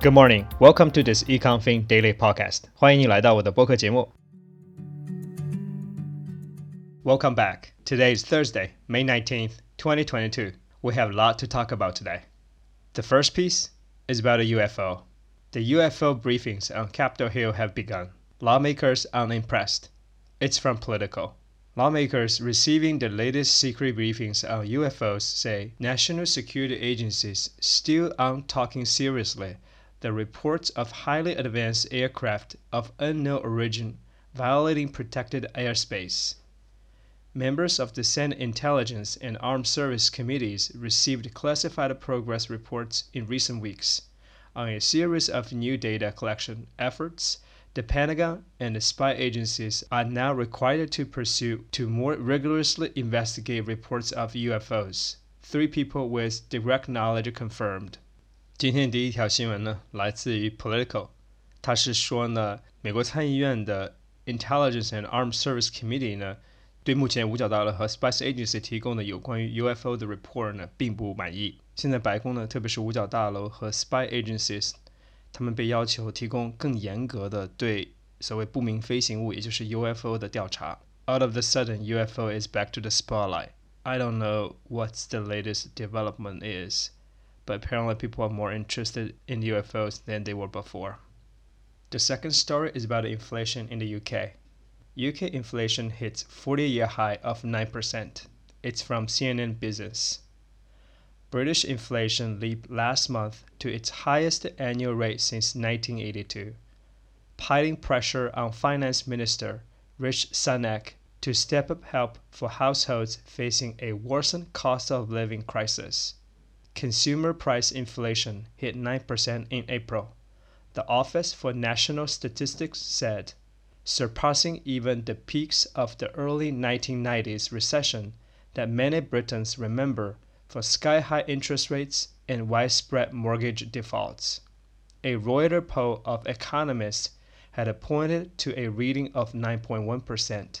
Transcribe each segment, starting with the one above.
Good morning, welcome to this EconFin Daily Podcast. 欢迎你来到我的播客节目。Welcome back. Today is Thursday, May 19th, 2022. We have a lot to talk about today. The first piece is about a UFO. The UFO briefings on Capitol Hill have begun. Lawmakers unimpressed. It's from Politico. Lawmakers receiving the latest secret briefings on UFOs say national security agencies still aren't talking seriously the reports of highly advanced aircraft of unknown origin violating protected airspace. Members of the Senate Intelligence and Armed Service Committees received classified progress reports in recent weeks on a series of new data collection efforts the Pentagon and the spy agencies are now required to pursue to more rigorously investigate reports of UFOs. Three people with direct knowledge confirmed. 今天第一条新闻呢，来自于 Politico，它是说呢，美国参议院的 Intelligence and Armed Service Committee 呢，对目前五角大楼和 Space Agency 提供的有关于 UFO 的 report 呢，并不满意。现在白宫呢，特别是五角大楼和 Spy Agencies，他们被要求提供更严格的对所谓不明飞行物，也就是 UFO 的调查。Out of the sudden, UFO is back to the spotlight. I don't know what the latest development is but apparently people are more interested in UFOs than they were before. The second story is about inflation in the UK. UK inflation hits 40 year high of 9%. It's from CNN Business. British inflation leaped last month to its highest annual rate since 1982, piling pressure on Finance Minister Rishi Sunak to step up help for households facing a worsened cost of living crisis. Consumer price inflation hit 9% in April, the Office for National Statistics said, surpassing even the peaks of the early 1990s recession that many Britons remember for sky high interest rates and widespread mortgage defaults. A Reuters poll of economists had pointed to a reading of 9.1%.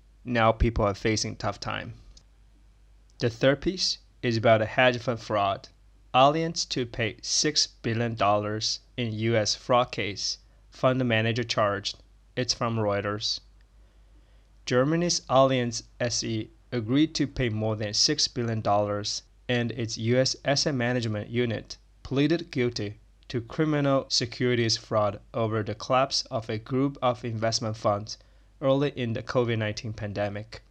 now people are facing tough time. The third piece is about a hedge fund fraud. Allianz to pay $6 billion in U.S. fraud case, fund manager charged. It's from Reuters. Germany's Allianz SE agreed to pay more than $6 billion and its U.S. asset management unit pleaded guilty to criminal securities fraud over the collapse of a group of investment funds early in the COVID 19 pandemic.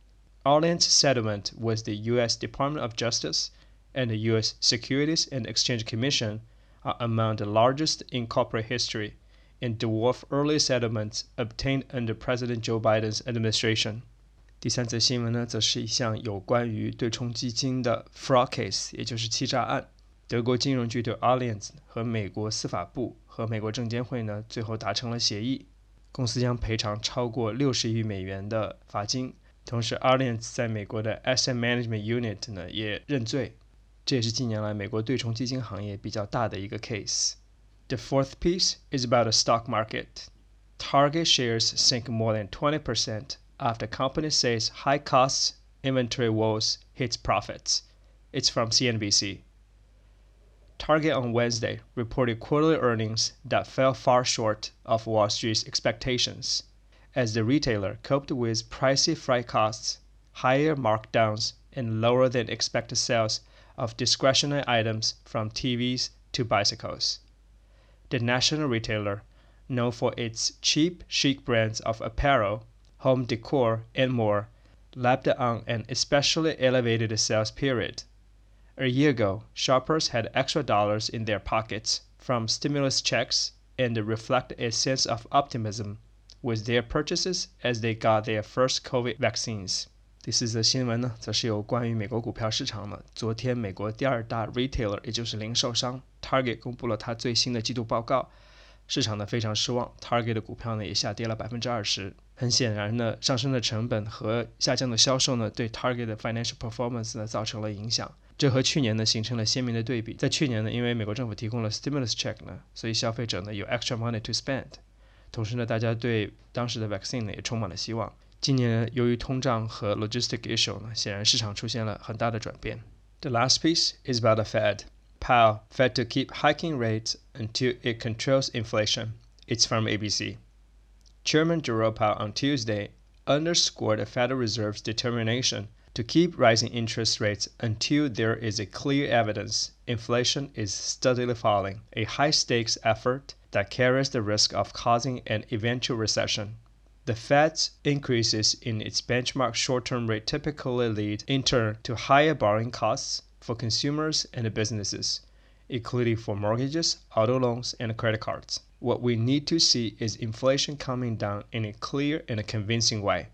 Allianz's settlement with the U.S. Department of Justice and the U.S. Securities and Exchange Commission are among the largest in corporate history and dwarf early settlements obtained under President Joe Biden's administration. 第三则新闻呢，则是一项有关于对冲基金的 fraud case，也就是欺诈案。德国金融巨头 Allianz 和美国司法部和美国证监会呢，最后达成了协议，公司将赔偿超过六十亿美元的罚金。同时，Allianz 在美国的 Asset Management Unit 呢也认罪。这也是近年来美国对冲基金行业比较大的一个 case。The fourth piece is about the stock market. Target shares sink more than 20% after company says high costs inventory woes hits profits. It's from CNBC. Target on Wednesday reported quarterly earnings that fell far short of Wall Street's expectations as the retailer coped with pricey freight costs, higher markdowns, and lower than expected sales of discretionary items from TVs to bicycles. The national retailer, known for its cheap, chic brands of apparel, home decor, and more, lapped on an especially elevated sales period. A year ago, shoppers had extra dollars in their pockets from stimulus checks and reflected a sense of optimism with their purchases as they got their first COVID vaccines. 第四则新闻呢，则是有关于美国股票市场了。昨天，美国第二大 retailer，也就是零售商 Target 公布了它最新的季度报告， 市场呢非常失望，Target 的股票呢也下跌了百分之二十。很显然呢，上升的成本和下降的销售呢，对 Target 的 financial performance 呢造成了影响。 这和去年呢形成了鲜明的对比。在去年呢，因为美国政府提供了 stimulus check 呢，所以消费者呢有 extra money to spend。同时呢，大家对当时的 vaccine 呢也充满了希望。今年由于通胀和 logistic issue 呢，显然市场出现了很大的转变。The last piece is about the Fed. Powell Fed to keep hiking rates until it controls inflation. It's from ABC. Chairman Jerome Powell on Tuesday underscored the Federal Reserve's determination to keep rising interest rates until there is a clear evidence inflation is steadily falling, a high stakes effort that carries the risk of causing an eventual recession. The Fed's increases in its benchmark short term rate typically lead, in turn, to higher borrowing costs for consumers and businesses, including for mortgages, auto loans, and credit cards. What we need to see is inflation coming down in a clear and a convincing way,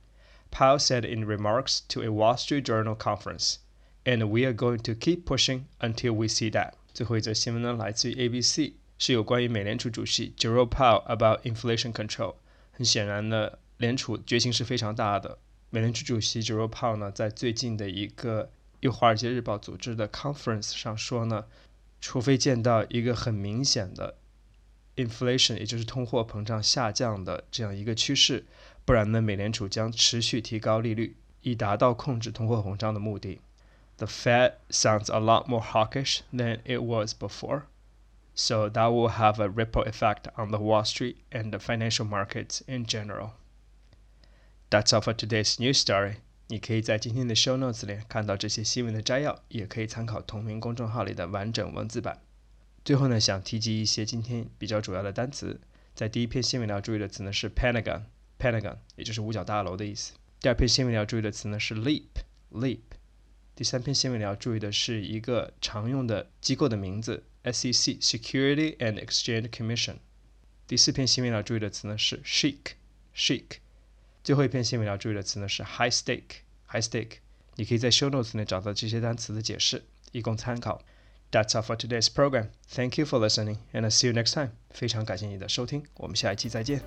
Powell said in remarks to a Wall Street Journal conference. And we are going to keep pushing until we see that. 最后一则新闻呢，来自于 ABC，是有关于美联储主席 Jerome Powell about inflation control。很显然呢，联储决心是非常大的。美联储主席 Jerome Powell 呢，在最近的一个由《华尔街日报》组织的 conference 上说呢，除非见到一个很明显的 inflation，也就是通货膨胀下降的这样一个趋势，不然呢，美联储将持续提高利率，以达到控制通货膨胀的目的。The Fed sounds a lot more hawkish than it was before, so that will have a ripple effect on the Wall Street and the financial markets in general. That's all for today's news story. 你可以在今天的 show notes 里看到这些新闻的摘要，也可以参考同名公众号里的完整文字版。 最后呢，想提及一些今天比较主要的单词。在第一篇新闻里要注意的词呢是 Pentagon，Pentagon，也就是五角大楼的意思。第二篇新闻里要注意的词呢是 Leap，Leap。第三篇新闻里要注意的是一个常用的机构的名字 SEC，Security and Exchange Commission。第四篇新闻要注意的词呢是 Chic，Chic。最后一篇新闻要注意的词呢是 high stake，high stake。你可以在 show notes 内找到这些单词的解释，以供参考。That's all for today's program. Thank you for listening, and I'll see you next time. 非常感谢你的收听，我们下一期再见。